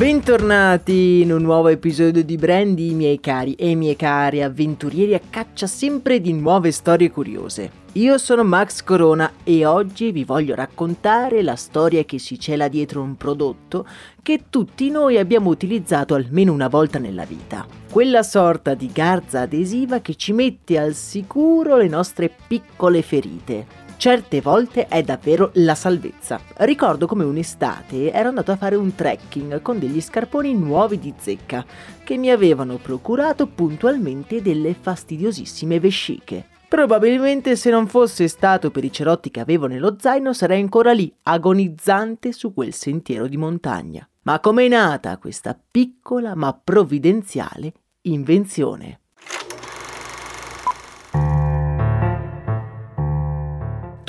Bentornati in un nuovo episodio di Brandy, miei cari e miei cari avventurieri a caccia sempre di nuove storie curiose. Io sono Max Corona e oggi vi voglio raccontare la storia che si cela dietro un prodotto che tutti noi abbiamo utilizzato almeno una volta nella vita. Quella sorta di garza adesiva che ci mette al sicuro le nostre piccole ferite certe volte è davvero la salvezza. Ricordo come un'estate ero andato a fare un trekking con degli scarponi nuovi di zecca che mi avevano procurato puntualmente delle fastidiosissime vesciche. Probabilmente se non fosse stato per i cerotti che avevo nello zaino sarei ancora lì, agonizzante su quel sentiero di montagna. Ma com'è nata questa piccola ma provvidenziale invenzione?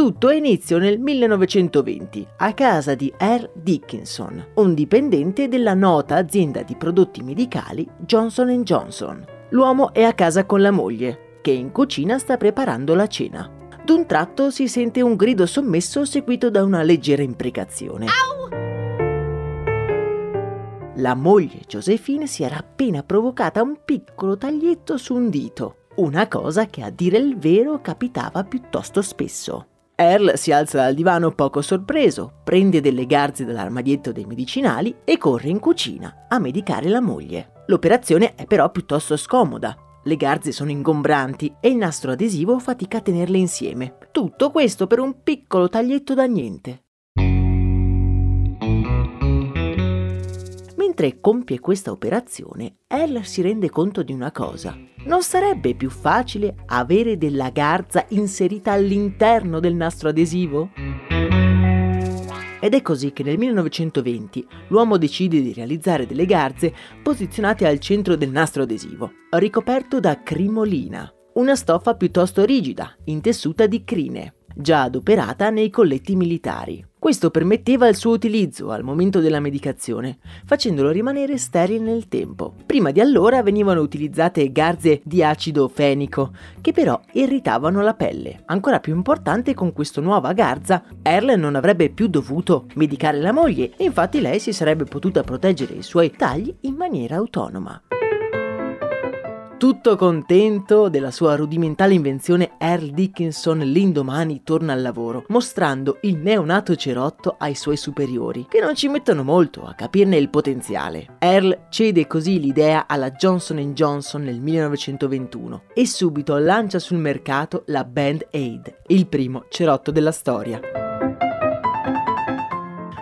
Tutto ha inizio nel 1920 a casa di R. Dickinson, un dipendente della nota azienda di prodotti medicali Johnson Johnson. L'uomo è a casa con la moglie, che in cucina sta preparando la cena. D'un tratto si sente un grido sommesso seguito da una leggera imprecazione. La moglie Josephine si era appena provocata un piccolo taglietto su un dito, una cosa che a dire il vero capitava piuttosto spesso. Earl si alza dal divano poco sorpreso, prende delle garze dall'armadietto dei medicinali e corre in cucina a medicare la moglie. L'operazione è però piuttosto scomoda. Le garze sono ingombranti e il nastro adesivo fatica a tenerle insieme. Tutto questo per un piccolo taglietto da niente. Mentre compie questa operazione, Earl si rende conto di una cosa. Non sarebbe più facile avere della garza inserita all'interno del nastro adesivo? Ed è così che nel 1920 l'uomo decide di realizzare delle garze posizionate al centro del nastro adesivo, ricoperto da crimolina, una stoffa piuttosto rigida, intessuta di crine, già adoperata nei colletti militari. Questo permetteva il suo utilizzo al momento della medicazione, facendolo rimanere sterile nel tempo. Prima di allora venivano utilizzate garze di acido fenico, che però irritavano la pelle. Ancora più importante con questa nuova garza, Earl non avrebbe più dovuto medicare la moglie e infatti lei si sarebbe potuta proteggere i suoi tagli in maniera autonoma. Tutto contento della sua rudimentale invenzione, Earl Dickinson l'indomani torna al lavoro, mostrando il neonato cerotto ai suoi superiori, che non ci mettono molto a capirne il potenziale. Earl cede così l'idea alla Johnson Johnson nel 1921 e subito lancia sul mercato la Band Aid, il primo cerotto della storia.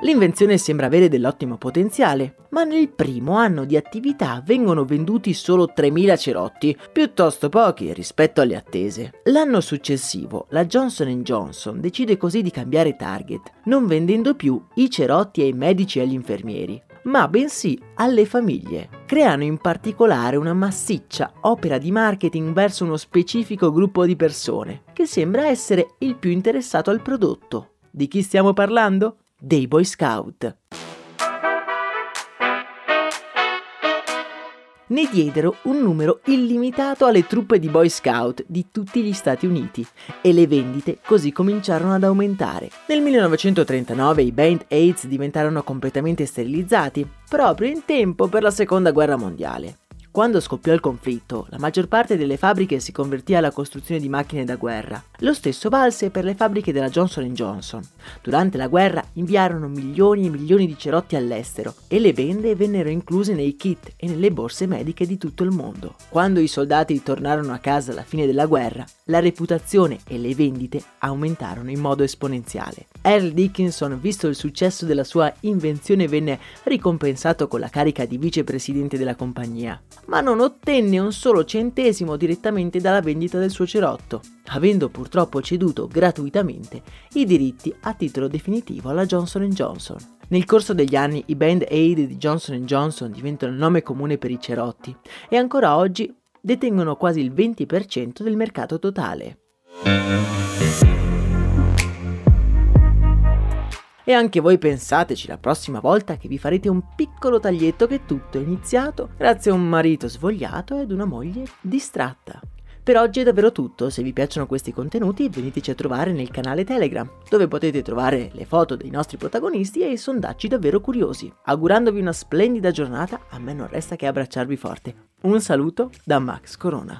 L'invenzione sembra avere dell'ottimo potenziale, ma nel primo anno di attività vengono venduti solo 3.000 cerotti, piuttosto pochi rispetto alle attese. L'anno successivo la Johnson Johnson decide così di cambiare target, non vendendo più i cerotti ai medici e agli infermieri, ma bensì alle famiglie. Creano in particolare una massiccia opera di marketing verso uno specifico gruppo di persone, che sembra essere il più interessato al prodotto. Di chi stiamo parlando? Dei Boy Scout. ne diedero un numero illimitato alle truppe di Boy Scout di tutti gli Stati Uniti e le vendite così cominciarono ad aumentare. Nel 1939 i Band Aids diventarono completamente sterilizzati, proprio in tempo per la Seconda Guerra Mondiale. Quando scoppiò il conflitto, la maggior parte delle fabbriche si convertì alla costruzione di macchine da guerra. Lo stesso valse per le fabbriche della Johnson Johnson. Durante la guerra inviarono milioni e milioni di cerotti all'estero e le bende vennero incluse nei kit e nelle borse mediche di tutto il mondo. Quando i soldati tornarono a casa alla fine della guerra, la reputazione e le vendite aumentarono in modo esponenziale. Earl Dickinson, visto il successo della sua invenzione, venne ricompensato con la carica di vicepresidente della compagnia ma non ottenne un solo centesimo direttamente dalla vendita del suo cerotto, avendo purtroppo ceduto gratuitamente i diritti a titolo definitivo alla Johnson Johnson. Nel corso degli anni i Band Aid di Johnson Johnson diventano il nome comune per i cerotti e ancora oggi detengono quasi il 20% del mercato totale. E anche voi pensateci la prossima volta che vi farete un piccolo taglietto che tutto è iniziato grazie a un marito svogliato ed una moglie distratta. Per oggi è davvero tutto, se vi piacciono questi contenuti veniteci a trovare nel canale Telegram, dove potete trovare le foto dei nostri protagonisti e i sondaggi davvero curiosi. Augurandovi una splendida giornata, a me non resta che abbracciarvi forte. Un saluto da Max Corona.